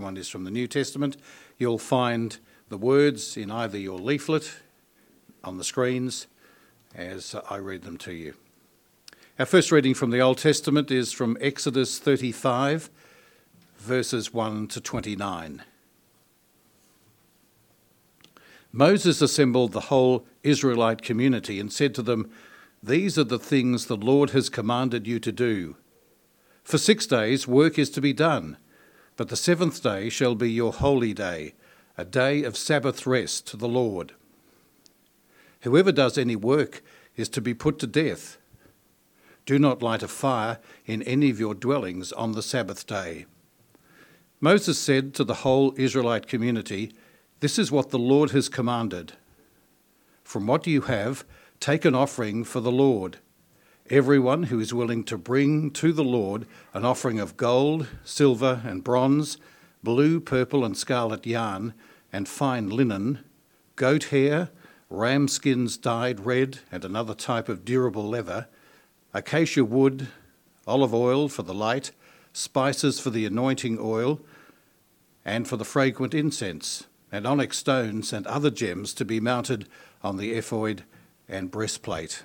one is from the New Testament. You'll find the words in either your leaflet on the screens as I read them to you. Our first reading from the Old Testament is from Exodus 35, verses 1 to 29. Moses assembled the whole Israelite community and said to them, These are the things the Lord has commanded you to do. For six days work is to be done, but the seventh day shall be your holy day, a day of Sabbath rest to the Lord. Whoever does any work is to be put to death. Do not light a fire in any of your dwellings on the Sabbath day. Moses said to the whole Israelite community, This is what the Lord has commanded. From what you have, take an offering for the Lord. Everyone who is willing to bring to the Lord an offering of gold, silver, and bronze, blue, purple, and scarlet yarn, and fine linen, goat hair, ram skins dyed red, and another type of durable leather acacia wood, olive oil for the light, spices for the anointing oil, and for the fragrant incense, and onyx stones and other gems to be mounted on the ephod and breastplate.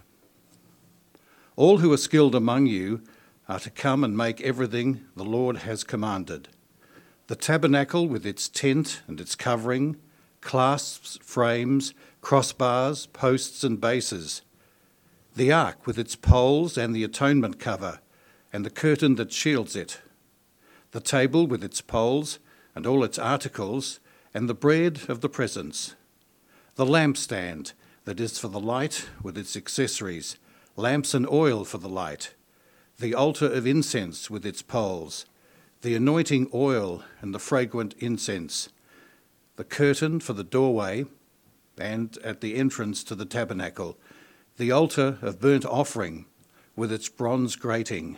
All who are skilled among you are to come and make everything the Lord has commanded. The tabernacle with its tent and its covering, clasps, frames, crossbars, posts, and bases. The ark with its poles and the atonement cover, and the curtain that shields it, the table with its poles and all its articles, and the bread of the presence, the lampstand that is for the light with its accessories, lamps and oil for the light, the altar of incense with its poles, the anointing oil and the fragrant incense, the curtain for the doorway, and at the entrance to the tabernacle the altar of burnt offering with its bronze grating,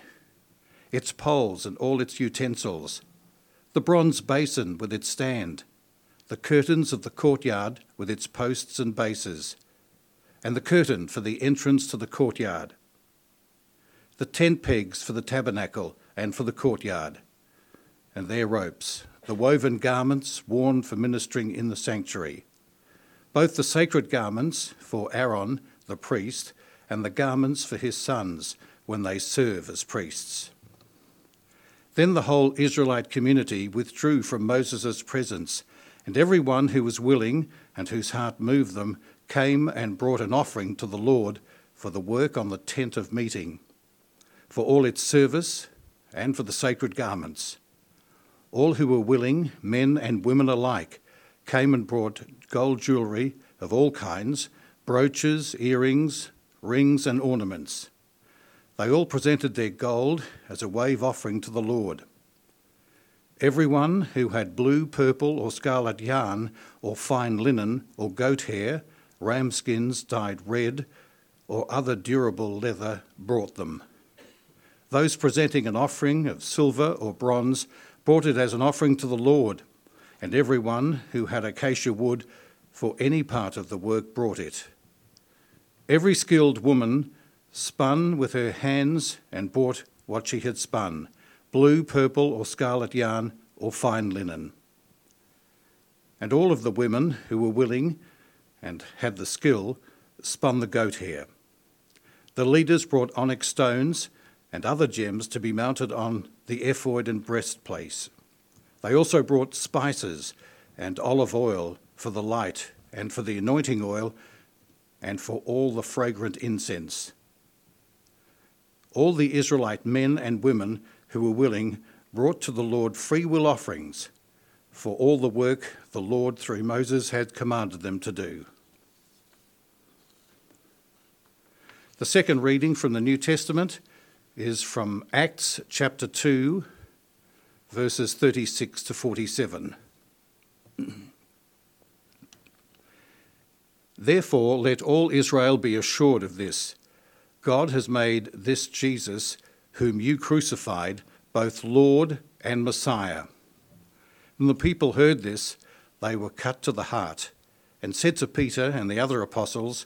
its poles and all its utensils, the bronze basin with its stand, the curtains of the courtyard with its posts and bases, and the curtain for the entrance to the courtyard, the tent pegs for the tabernacle and for the courtyard, and their ropes, the woven garments worn for ministering in the sanctuary, both the sacred garments for Aaron the priest, and the garments for his sons when they serve as priests. Then the whole Israelite community withdrew from Moses' presence, and every one who was willing and whose heart moved them came and brought an offering to the Lord for the work on the tent of meeting, for all its service, and for the sacred garments. All who were willing, men and women alike, came and brought gold jewelry of all kinds brooches, earrings, rings, and ornaments. They all presented their gold as a wave offering to the Lord. Everyone who had blue, purple, or scarlet yarn, or fine linen, or goat hair, ram skins dyed red, or other durable leather brought them. Those presenting an offering of silver or bronze brought it as an offering to the Lord, and everyone who had acacia wood for any part of the work brought it. Every skilled woman spun with her hands and bought what she had spun blue, purple, or scarlet yarn, or fine linen. And all of the women who were willing and had the skill spun the goat hair. The leaders brought onyx stones and other gems to be mounted on the ephod and breastplate. They also brought spices and olive oil for the light and for the anointing oil and for all the fragrant incense. All the Israelite men and women who were willing brought to the Lord free will offerings for all the work the Lord through Moses had commanded them to do. The second reading from the New Testament is from Acts chapter 2, verses 36 to 47. Therefore, let all Israel be assured of this God has made this Jesus, whom you crucified, both Lord and Messiah. When the people heard this, they were cut to the heart, and said to Peter and the other apostles,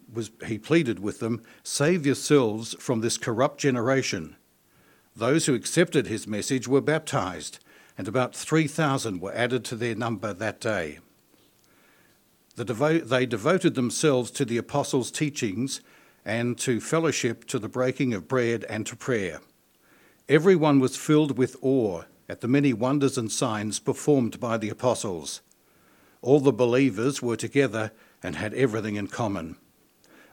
was, he pleaded with them Save yourselves from this corrupt generation. Those who accepted his message were baptized and about 3,000 were added to their number that day. The devo- they devoted themselves to the apostles' teachings and to fellowship, to the breaking of bread, and to prayer. Everyone was filled with awe at the many wonders and signs performed by the apostles. All the believers were together and had everything in common.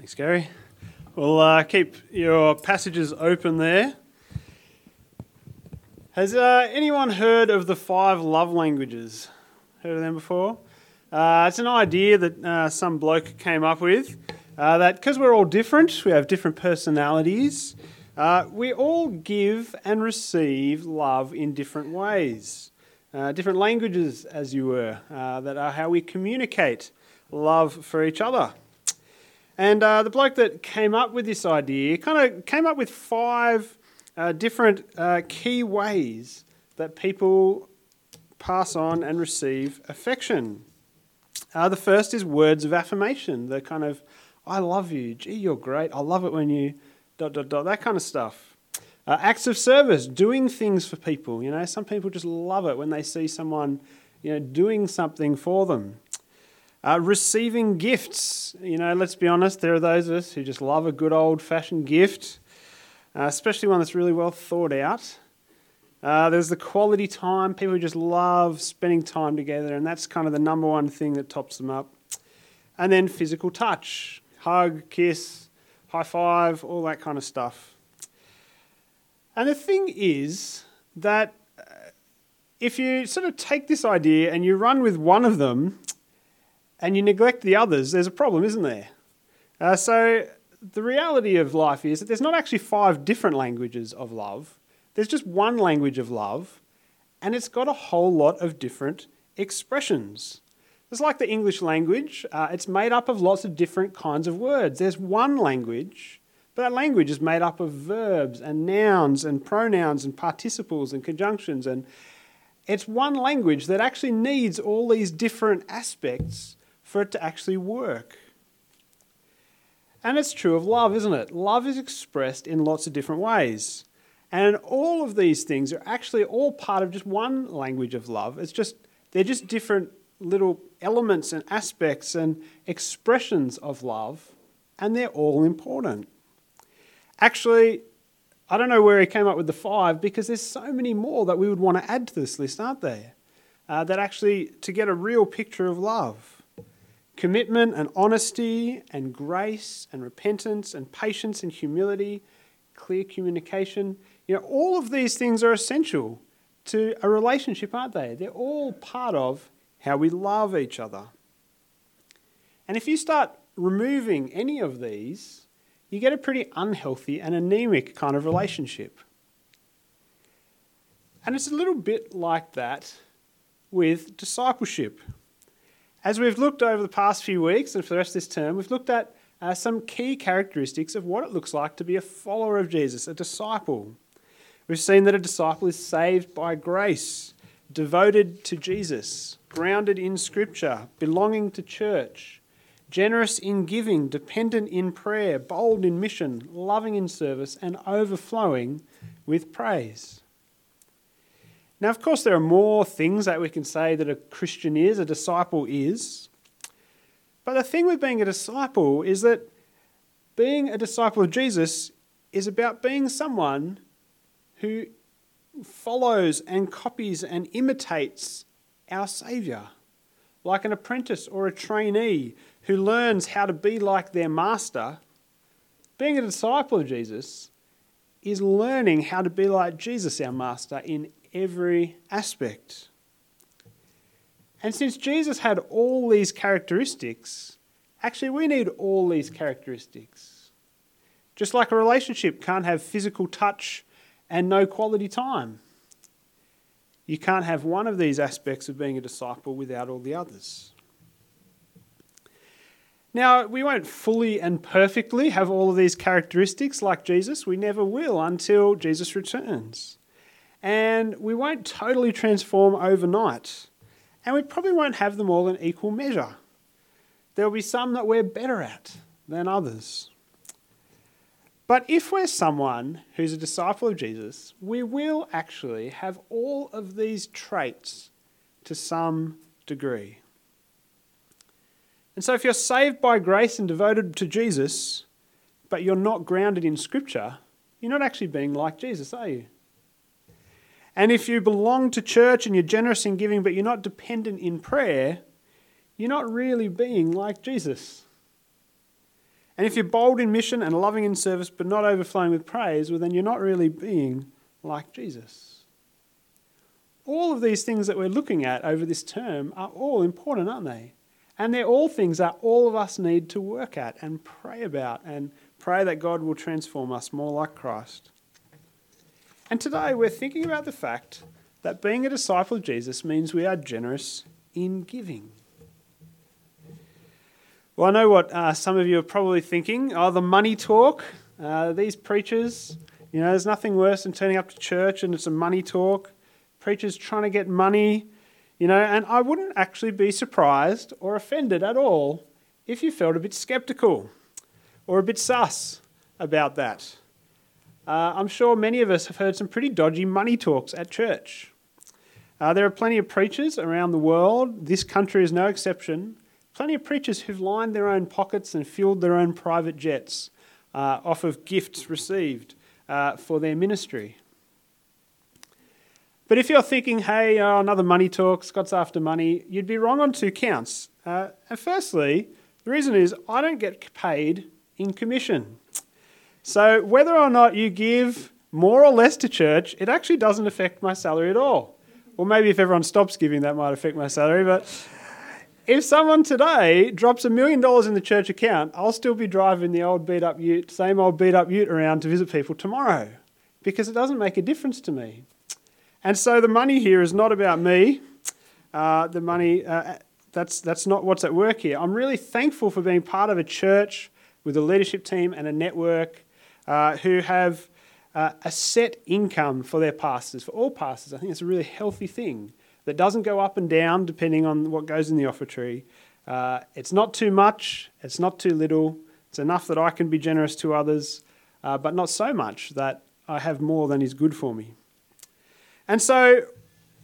Thanks, Gary. We'll uh, keep your passages open there. Has uh, anyone heard of the five love languages? Heard of them before? Uh, it's an idea that uh, some bloke came up with uh, that because we're all different, we have different personalities, uh, we all give and receive love in different ways. Different languages, as you were, that are how we communicate love for each other. And the bloke that came up with this idea kind of came up with five uh, different uh, key ways that people pass on and receive affection. Uh, the first is words of affirmation, the kind of, I love you, gee, you're great, I love it when you, dot, dot, dot, that kind of stuff. Uh, acts of service, doing things for people. You know, some people just love it when they see someone, you know, doing something for them. Uh, receiving gifts. You know, let's be honest, there are those of us who just love a good old fashioned gift uh, especially one that's really well thought out. Uh, there's the quality time. People just love spending time together, and that's kind of the number one thing that tops them up. And then physical touch hug, kiss, high five, all that kind of stuff. And the thing is that uh, if you sort of take this idea and you run with one of them and you neglect the others, there's a problem, isn't there? Uh, so the reality of life is that there's not actually five different languages of love. There's just one language of love, and it's got a whole lot of different expressions. It's like the English language, uh, it's made up of lots of different kinds of words. There's one language, but that language is made up of verbs and nouns and pronouns and participles and conjunctions. And it's one language that actually needs all these different aspects for it to actually work. And it's true of love, isn't it? Love is expressed in lots of different ways. And all of these things are actually all part of just one language of love. It's just, they're just different little elements and aspects and expressions of love, and they're all important. Actually, I don't know where he came up with the five because there's so many more that we would want to add to this list, aren't there? Uh, that actually, to get a real picture of love commitment and honesty and grace and repentance and patience and humility, clear communication. You know, all of these things are essential to a relationship, aren't they? They're all part of how we love each other. And if you start removing any of these, you get a pretty unhealthy and anemic kind of relationship. And it's a little bit like that with discipleship. As we've looked over the past few weeks and for the rest of this term, we've looked at uh, some key characteristics of what it looks like to be a follower of Jesus, a disciple. We've seen that a disciple is saved by grace, devoted to Jesus, grounded in Scripture, belonging to church, generous in giving, dependent in prayer, bold in mission, loving in service, and overflowing with praise. Now, of course, there are more things that we can say that a Christian is, a disciple is. But the thing with being a disciple is that being a disciple of Jesus is about being someone who follows and copies and imitates our Saviour. like an apprentice or a trainee who learns how to be like their master, being a disciple of Jesus is learning how to be like Jesus, our master, in every aspect. And since Jesus had all these characteristics, actually, we need all these characteristics. Just like a relationship can't have physical touch and no quality time. You can't have one of these aspects of being a disciple without all the others. Now, we won't fully and perfectly have all of these characteristics like Jesus. We never will until Jesus returns. And we won't totally transform overnight. And we probably won't have them all in equal measure. There'll be some that we're better at than others. But if we're someone who's a disciple of Jesus, we will actually have all of these traits to some degree. And so, if you're saved by grace and devoted to Jesus, but you're not grounded in Scripture, you're not actually being like Jesus, are you? And if you belong to church and you're generous in giving, but you're not dependent in prayer, you're not really being like Jesus. And if you're bold in mission and loving in service, but not overflowing with praise, well, then you're not really being like Jesus. All of these things that we're looking at over this term are all important, aren't they? And they're all things that all of us need to work at and pray about and pray that God will transform us more like Christ. And today we're thinking about the fact that being a disciple of Jesus means we are generous in giving. Well, I know what uh, some of you are probably thinking. Oh, the money talk. Uh, these preachers, you know, there's nothing worse than turning up to church and it's a money talk. Preachers trying to get money, you know, and I wouldn't actually be surprised or offended at all if you felt a bit skeptical or a bit sus about that. Uh, I'm sure many of us have heard some pretty dodgy money talks at church. Uh, there are plenty of preachers around the world, this country is no exception. Plenty of preachers who've lined their own pockets and fueled their own private jets uh, off of gifts received uh, for their ministry. But if you're thinking, hey, oh, another money talk, Scott's after money, you'd be wrong on two counts. Uh, and firstly, the reason is I don't get paid in commission. So whether or not you give more or less to church, it actually doesn't affect my salary at all. Well, maybe if everyone stops giving, that might affect my salary. But if someone today drops a million dollars in the church account, I'll still be driving the old beat up ute, same old beat up ute around to visit people tomorrow because it doesn't make a difference to me. And so the money here is not about me. Uh, the money, uh, that's, that's not what's at work here. I'm really thankful for being part of a church with a leadership team and a network uh, who have uh, a set income for their pastors, for all pastors. I think it's a really healthy thing that doesn't go up and down depending on what goes in the offertory. Uh, it's not too much, it's not too little. It's enough that I can be generous to others, uh, but not so much that I have more than is good for me. And so,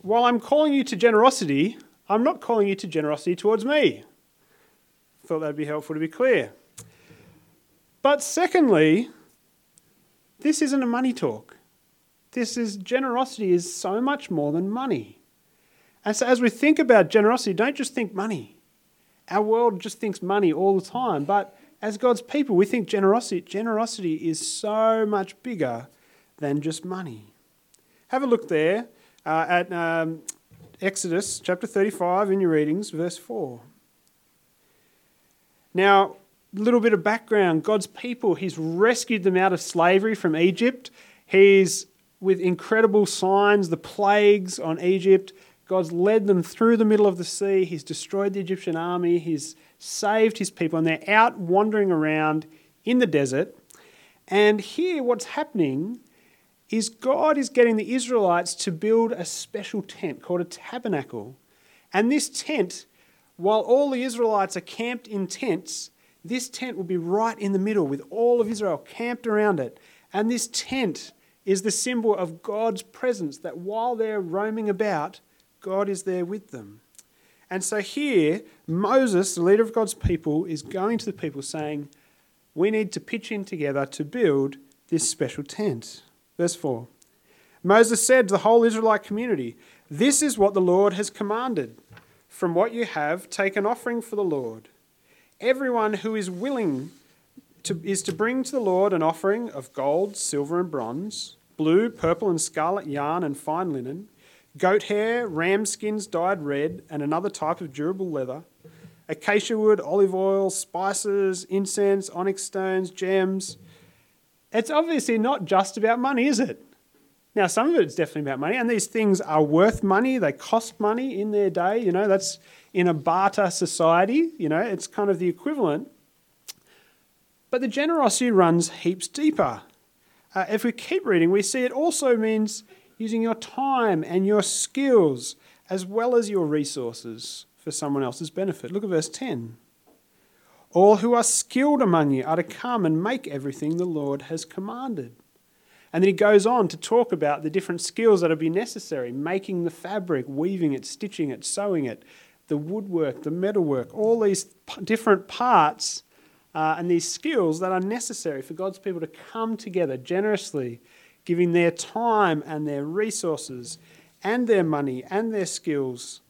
while I'm calling you to generosity, I'm not calling you to generosity towards me. Thought that'd be helpful to be clear. But secondly, this isn't a money talk. This is generosity is so much more than money. And so as we think about generosity, don't just think money. Our world just thinks money all the time, but as God's people, we think generosity generosity is so much bigger than just money. Have a look there uh, at um, Exodus chapter 35 in your readings, verse 4. Now, little bit of background God's people, He's rescued them out of slavery from Egypt. He's, with incredible signs, the plagues on Egypt, God's led them through the middle of the sea. He's destroyed the Egyptian army. He's saved his people, and they're out wandering around in the desert. And here, what's happening is God is getting the Israelites to build a special tent called a tabernacle. And this tent, while all the Israelites are camped in tents, this tent will be right in the middle with all of Israel camped around it. And this tent is the symbol of God's presence, that while they're roaming about, God is there with them. And so here, Moses, the leader of God's people, is going to the people saying, We need to pitch in together to build this special tent. Verse 4 Moses said to the whole Israelite community, This is what the Lord has commanded from what you have, take an offering for the Lord. Everyone who is willing to, is to bring to the Lord an offering of gold, silver, and bronze, blue, purple, and scarlet yarn and fine linen, goat hair, ram skins dyed red, and another type of durable leather, acacia wood, olive oil, spices, incense, onyx stones, gems. It's obviously not just about money, is it? Now, some of it's definitely about money, and these things are worth money. They cost money in their day. You know, that's in a barter society. You know, it's kind of the equivalent. But the generosity runs heaps deeper. Uh, if we keep reading, we see it also means using your time and your skills as well as your resources for someone else's benefit. Look at verse 10. All who are skilled among you are to come and make everything the Lord has commanded. And then he goes on to talk about the different skills that will be necessary making the fabric, weaving it, stitching it, sewing it, the woodwork, the metalwork, all these p- different parts uh, and these skills that are necessary for God's people to come together generously, giving their time and their resources and their money and their skills.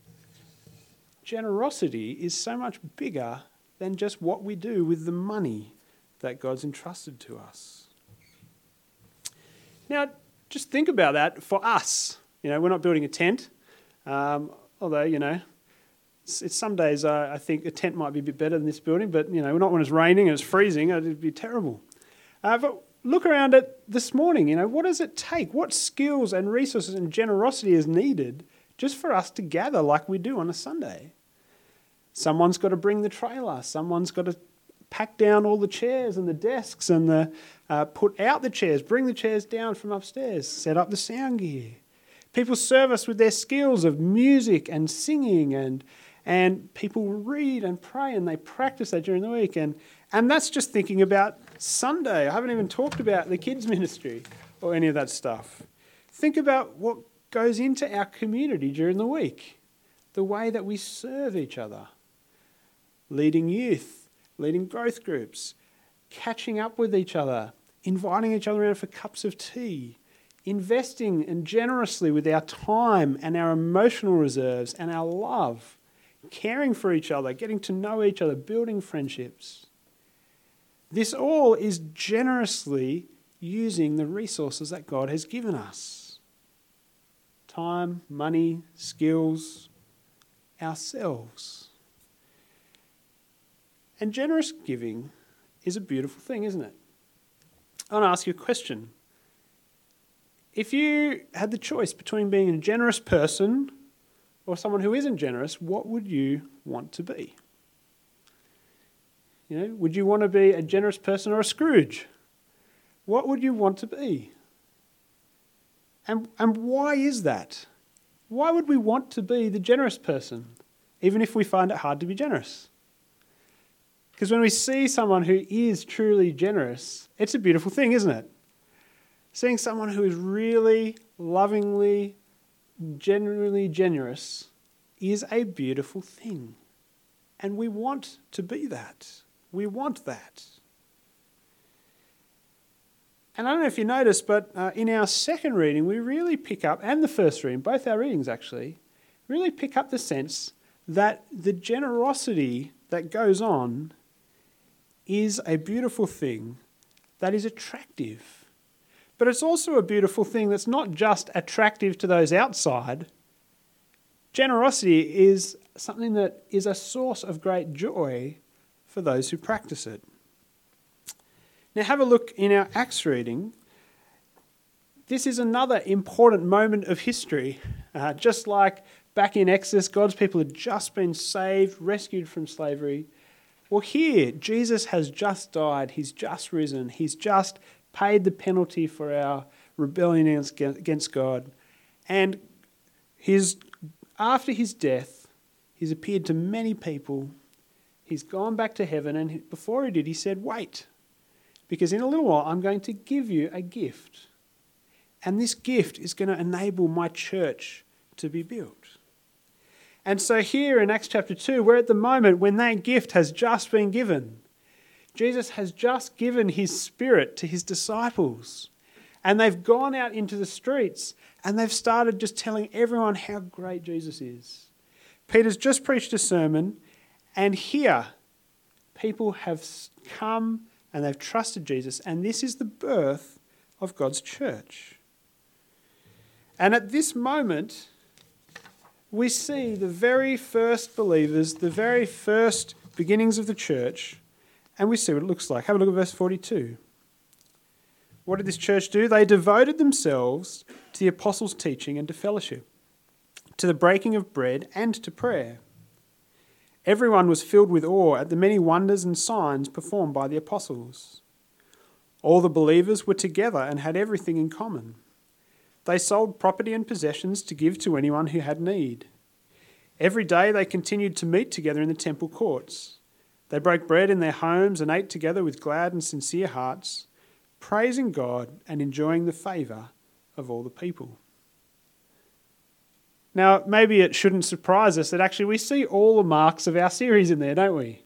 Generosity is so much bigger than just what we do with the money that God's entrusted to us. Now, just think about that for us. You know, we're not building a tent, um, although, you know, it's, it's some days I think a tent might be a bit better than this building, but, you know, not when it's raining and it's freezing, it'd be terrible. Uh, but look around at this morning, you know, what does it take? What skills and resources and generosity is needed just for us to gather like we do on a Sunday? Someone's got to bring the trailer, someone's got to pack down all the chairs and the desks and the, uh, put out the chairs, bring the chairs down from upstairs, set up the sound gear. People serve us with their skills of music and singing, and, and people read and pray and they practice that during the week. And, and that's just thinking about Sunday. I haven't even talked about the kids' ministry or any of that stuff. Think about what goes into our community during the week, the way that we serve each other, leading youth, leading growth groups, catching up with each other, inviting each other around for cups of tea, investing and generously with our time and our emotional reserves and our love, caring for each other, getting to know each other, building friendships. This all is generously using the resources that God has given us time, money, skills, ourselves. And generous giving is a beautiful thing, isn't it? I want to ask you a question. If you had the choice between being a generous person or someone who isn't generous, what would you want to be? You know, would you want to be a generous person or a Scrooge? What would you want to be? And, and why is that? Why would we want to be the generous person, even if we find it hard to be generous? Because when we see someone who is truly generous, it's a beautiful thing, isn't it? Seeing someone who is really lovingly, genuinely generous is a beautiful thing. And we want to be that. We want that. And I don't know if you noticed, but uh, in our second reading, we really pick up, and the first reading, both our readings actually, really pick up the sense that the generosity that goes on is a beautiful thing that is attractive. But it's also a beautiful thing that's not just attractive to those outside. Generosity is something that is a source of great joy for those who practice it. Now, have a look in our Acts reading. This is another important moment of history. Uh, just like back in Exodus, God's people had just been saved, rescued from slavery. Well, here, Jesus has just died, he's just risen, he's just paid the penalty for our rebellion against God. And his, after his death, he's appeared to many people. He's gone back to heaven, and before he did, he said, Wait, because in a little while I'm going to give you a gift. And this gift is going to enable my church to be built. And so, here in Acts chapter 2, we're at the moment when that gift has just been given. Jesus has just given his spirit to his disciples. And they've gone out into the streets and they've started just telling everyone how great Jesus is. Peter's just preached a sermon, and here people have come and they've trusted Jesus, and this is the birth of God's church. And at this moment, we see the very first believers, the very first beginnings of the church, and we see what it looks like. Have a look at verse 42. What did this church do? They devoted themselves to the apostles' teaching and to fellowship, to the breaking of bread and to prayer. Everyone was filled with awe at the many wonders and signs performed by the apostles. All the believers were together and had everything in common. They sold property and possessions to give to anyone who had need. Every day they continued to meet together in the temple courts. They broke bread in their homes and ate together with glad and sincere hearts praising God and enjoying the favour of all the people. Now, maybe it shouldn't surprise us that actually we see all the marks of our series in there, don't we?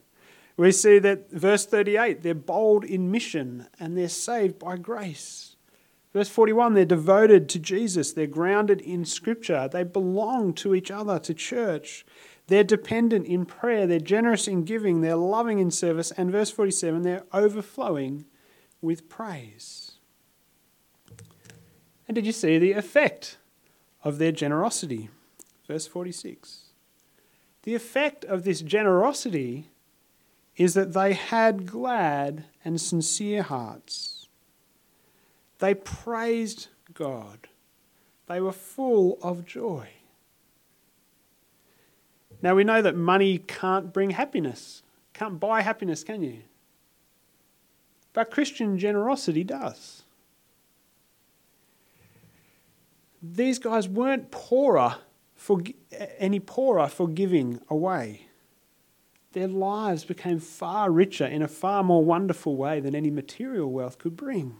We see that verse 38, they're bold in mission and they're saved by grace. Verse 41, they're devoted to Jesus, they're grounded in Scripture, they belong to each other, to church. They're dependent in prayer, they're generous in giving, they're loving in service, and verse 47, they're overflowing with praise. And did you see the effect of their generosity? Verse 46. The effect of this generosity is that they had glad and sincere hearts. They praised God. They were full of joy. Now we know that money can't bring happiness, can't buy happiness, can you? But Christian generosity does. These guys weren't poorer for any poorer for giving away. Their lives became far richer in a far more wonderful way than any material wealth could bring.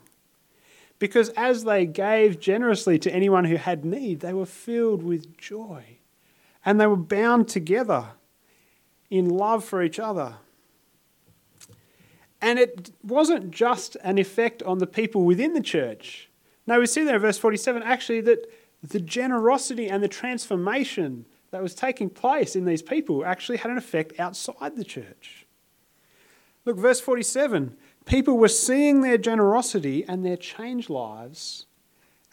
Because as they gave generously to anyone who had need, they were filled with joy and they were bound together in love for each other. And it wasn't just an effect on the people within the church. No, we see there in verse 47 actually that the generosity and the transformation that was taking place in these people actually had an effect outside the church. Look, verse 47 people were seeing their generosity and their changed lives,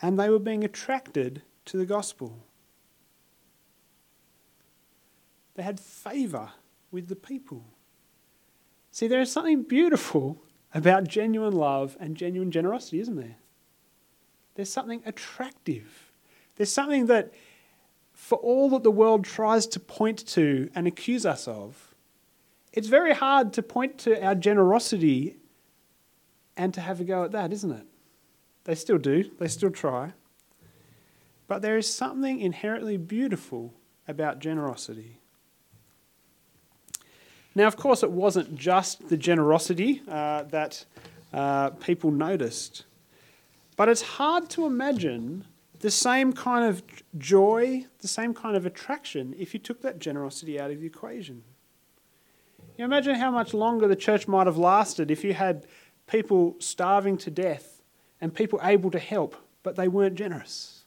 and they were being attracted to the gospel. They had favour with the people. See, there is something beautiful about genuine love and genuine generosity, isn't there? There's something attractive. There's something that, for all that the world tries to point to and accuse us of, it's very hard to point to our generosity and to have a go at that, isn't it? They still do, they still try. But there is something inherently beautiful about generosity. Now, of course, it wasn't just the generosity uh, that uh, people noticed, but it's hard to imagine the same kind of joy, the same kind of attraction if you took that generosity out of the equation. You imagine how much longer the church might have lasted if you had people starving to death and people able to help, but they weren't generous.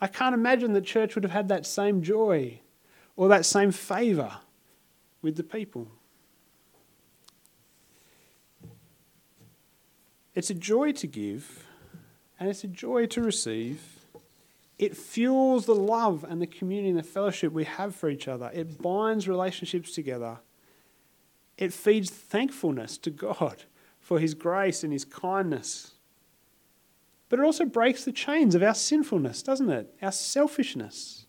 I can't imagine the church would have had that same joy or that same favour with the people. It's a joy to give, and it's a joy to receive. It fuels the love and the community and the fellowship we have for each other. It binds relationships together. It feeds thankfulness to God for His grace and His kindness. But it also breaks the chains of our sinfulness, doesn't it? Our selfishness.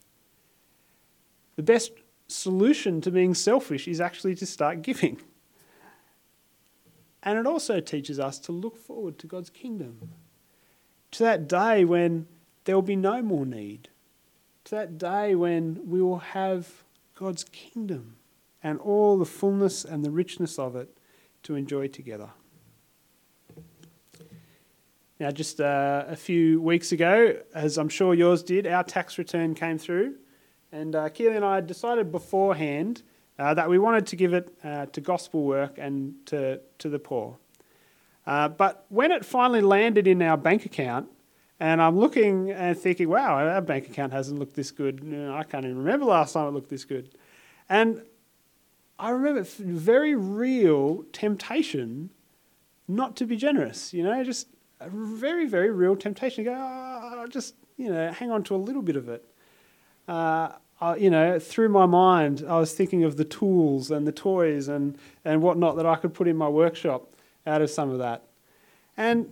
The best solution to being selfish is actually to start giving. And it also teaches us to look forward to God's kingdom, to that day when there will be no more need, to that day when we will have God's kingdom and all the fullness and the richness of it to enjoy together. Now, just uh, a few weeks ago, as I'm sure yours did, our tax return came through. And uh, Keely and I had decided beforehand uh, that we wanted to give it uh, to gospel work and to, to the poor. Uh, but when it finally landed in our bank account, And I'm looking and thinking, wow, our bank account hasn't looked this good. I can't even remember last time it looked this good. And I remember very real temptation not to be generous, you know, just a very, very real temptation to go, oh, just, you know, hang on to a little bit of it. Uh, uh, you know, through my mind, I was thinking of the tools and the toys and, and whatnot that I could put in my workshop out of some of that. And,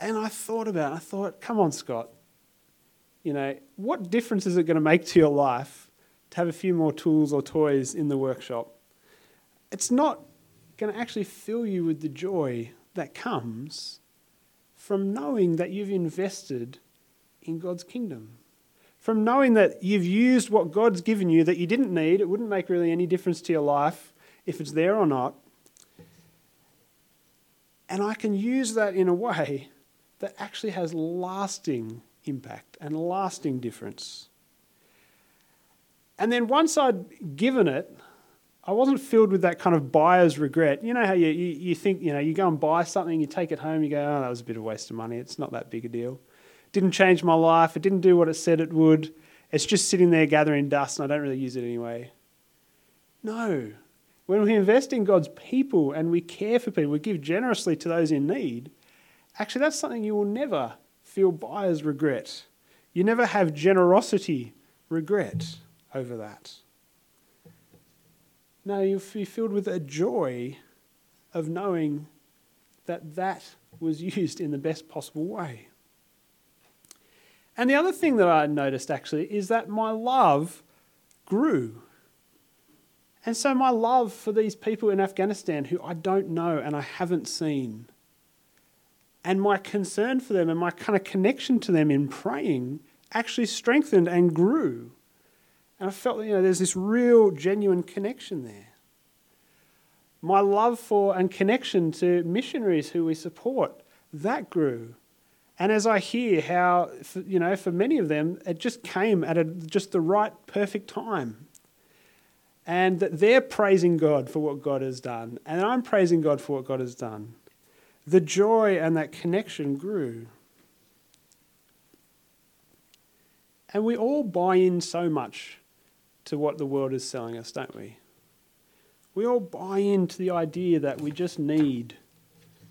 and I thought about it. I thought, come on, Scott. You know, what difference is it going to make to your life to have a few more tools or toys in the workshop? It's not going to actually fill you with the joy that comes from knowing that you've invested in God's kingdom from knowing that you've used what God's given you that you didn't need, it wouldn't make really any difference to your life if it's there or not. And I can use that in a way that actually has lasting impact and lasting difference. And then once I'd given it, I wasn't filled with that kind of buyer's regret. You know how you, you, you think, you know, you go and buy something, you take it home, you go, oh, that was a bit of a waste of money. It's not that big a deal didn't change my life. It didn't do what it said it would. It's just sitting there gathering dust and I don't really use it anyway. No. When we invest in God's people and we care for people, we give generously to those in need, actually, that's something you will never feel buyer's regret. You never have generosity regret over that. No, you'll be filled with a joy of knowing that that was used in the best possible way. And the other thing that I noticed actually is that my love grew. And so my love for these people in Afghanistan who I don't know and I haven't seen, and my concern for them and my kind of connection to them in praying actually strengthened and grew. And I felt that you know there's this real genuine connection there. My love for and connection to missionaries who we support, that grew. And as I hear how, you know, for many of them, it just came at a, just the right, perfect time. And that they're praising God for what God has done. And I'm praising God for what God has done. The joy and that connection grew. And we all buy in so much to what the world is selling us, don't we? We all buy into the idea that we just need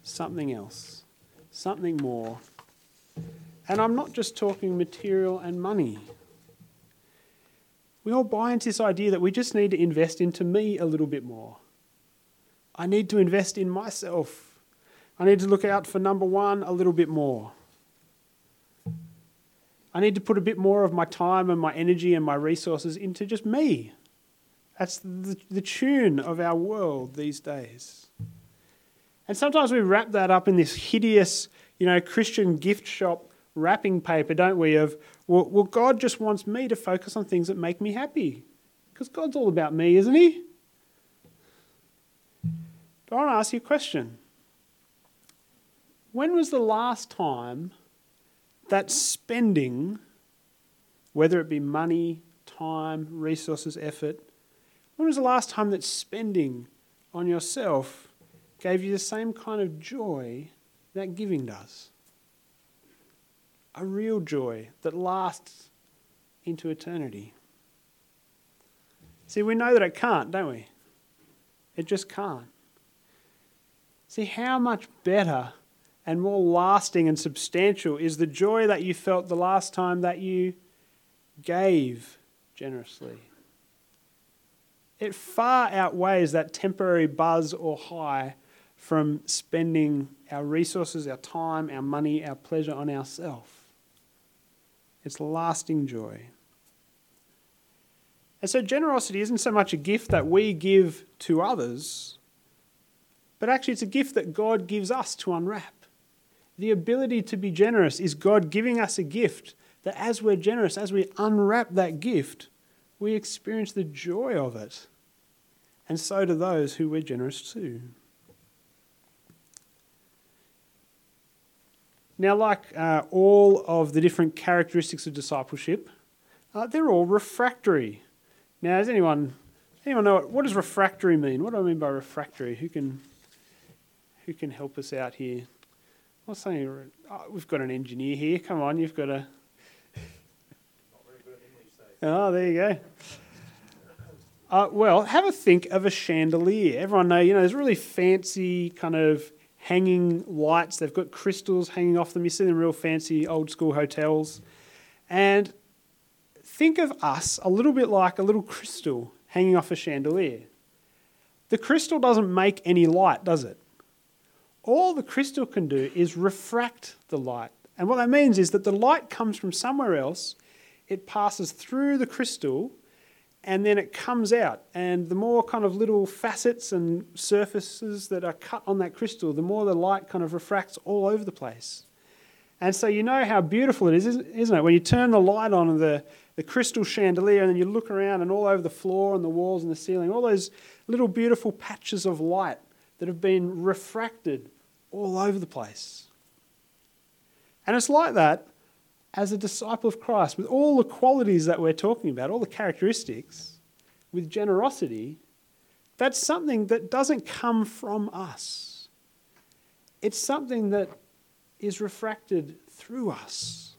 something else, something more. And I'm not just talking material and money. We all buy into this idea that we just need to invest into me a little bit more. I need to invest in myself. I need to look out for number one a little bit more. I need to put a bit more of my time and my energy and my resources into just me. That's the, the tune of our world these days. And sometimes we wrap that up in this hideous, you know, Christian gift shop wrapping paper, don't we? Of, well, well, God just wants me to focus on things that make me happy. Because God's all about me, isn't He? But I want to ask you a question. When was the last time that spending, whether it be money, time, resources, effort, when was the last time that spending on yourself gave you the same kind of joy that giving does? A real joy that lasts into eternity. See, we know that it can't, don't we? It just can't. See, how much better and more lasting and substantial is the joy that you felt the last time that you gave generously? It far outweighs that temporary buzz or high from spending our resources, our time, our money, our pleasure on ourselves. It's lasting joy. And so, generosity isn't so much a gift that we give to others, but actually, it's a gift that God gives us to unwrap. The ability to be generous is God giving us a gift that as we're generous, as we unwrap that gift, we experience the joy of it. And so do those who we're generous to. Now, like uh, all of the different characteristics of discipleship, uh, they're all refractory. Now, does anyone anyone know what, what does refractory mean? What do I mean by refractory? Who can who can help us out here? What's saying? Oh, we've got an engineer here. Come on, you've got a. Oh, there you go. Uh, well, have a think of a chandelier. Everyone know, you know, there's really fancy kind of hanging lights. They've got crystals hanging off them. You see them in real fancy old school hotels. And think of us a little bit like a little crystal hanging off a chandelier. The crystal doesn't make any light, does it? All the crystal can do is refract the light. And what that means is that the light comes from somewhere else, it passes through the crystal, and then it comes out. And the more kind of little facets and surfaces that are cut on that crystal, the more the light kind of refracts all over the place. And so you know how beautiful it is, isn't it? When you turn the light on the, the crystal chandelier and then you look around and all over the floor and the walls and the ceiling, all those little beautiful patches of light that have been refracted all over the place. And it's like that as a disciple of Christ, with all the qualities that we're talking about, all the characteristics, with generosity, that's something that doesn't come from us. It's something that is refracted through us.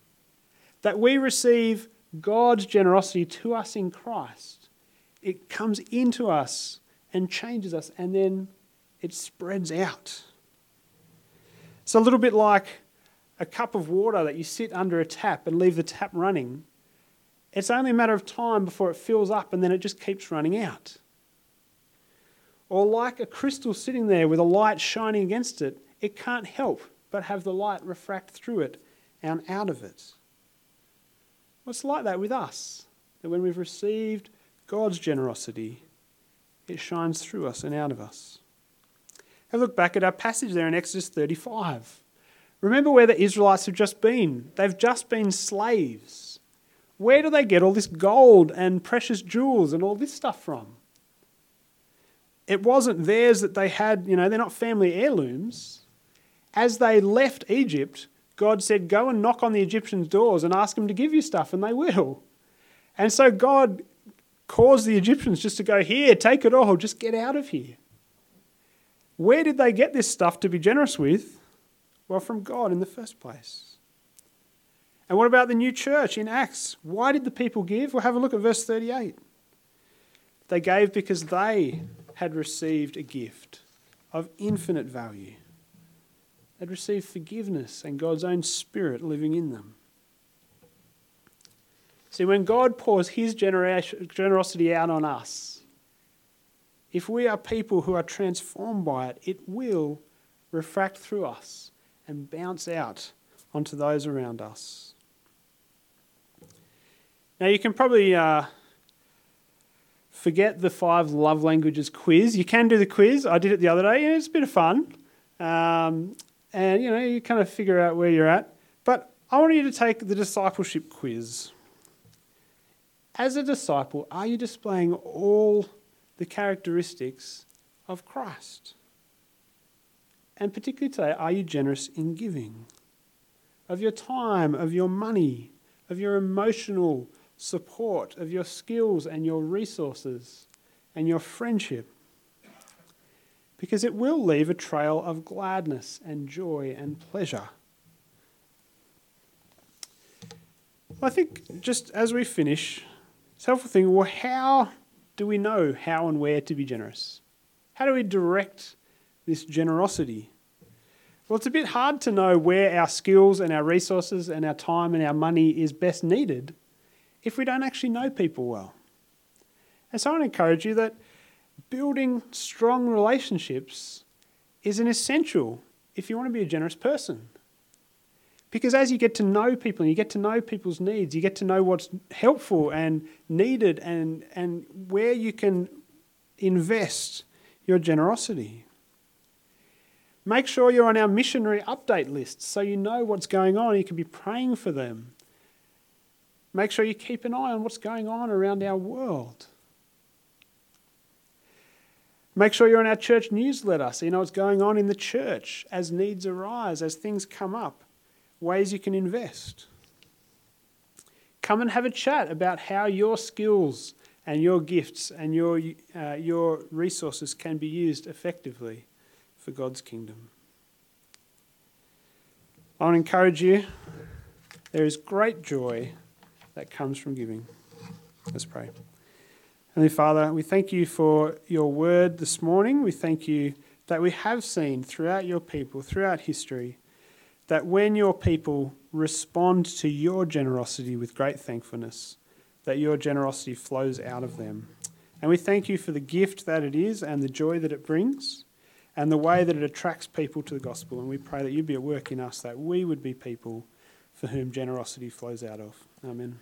That we receive God's generosity to us in Christ. It comes into us and changes us, and then it spreads out. It's a little bit like a cup of water that you sit under a tap and leave the tap running. It's only a matter of time before it fills up and then it just keeps running out. Or like a crystal sitting there with a light shining against it, it can't help but have the light refract through it and out of it. Well, it's like that with us, that when we've received God's generosity, it shines through us and out of us. Have a look back at our passage there in Exodus 35. Remember where the Israelites have just been. They've just been slaves. Where do they get all this gold and precious jewels and all this stuff from? It wasn't theirs that they had, you know, they're not family heirlooms. As they left Egypt, God said, Go and knock on the Egyptians' doors and ask them to give you stuff, and they will. And so God caused the Egyptians just to go, Here, take it all, just get out of here. Where did they get this stuff to be generous with? Well, from God in the first place. And what about the new church in Acts? Why did the people give? Well, have a look at verse 38. They gave because they had received a gift of infinite value. They'd received forgiveness and God's own Spirit living in them. See, when God pours His generosity out on us, if we are people who are transformed by it, it will refract through us and bounce out onto those around us. Now, you can probably uh, forget the five love languages quiz. You can do the quiz. I did it the other day, and it's a bit of fun. Um, and, you know, you kind of figure out where you're at. But I want you to take the discipleship quiz. As a disciple, are you displaying all the characteristics of Christ? And particularly today, are you generous in giving? Of your time, of your money, of your emotional support, of your skills and your resources and your friendship. Because it will leave a trail of gladness and joy and pleasure. I think just as we finish, it's helpful to think well, how do we know how and where to be generous? How do we direct this generosity? Well, it's a bit hard to know where our skills and our resources and our time and our money is best needed if we don't actually know people well. And so I encourage you that building strong relationships is an essential if you want to be a generous person. Because as you get to know people and you get to know people's needs, you get to know what's helpful and needed and, and where you can invest your generosity. Make sure you're on our missionary update list so you know what's going on. You can be praying for them. Make sure you keep an eye on what's going on around our world. Make sure you're on our church newsletter so you know what's going on in the church as needs arise, as things come up, ways you can invest. Come and have a chat about how your skills and your gifts and your, uh, your resources can be used effectively for God's kingdom. I want to encourage you. There is great joy that comes from giving. Let's pray. Heavenly Father, we thank you for your word this morning. We thank you that we have seen throughout your people, throughout history, that when your people respond to your generosity with great thankfulness, that your generosity flows out of them. And we thank you for the gift that it is and the joy that it brings and the way that it attracts people to the gospel. And we pray that you'd be at work in us, that we would be people for whom generosity flows out of. Amen.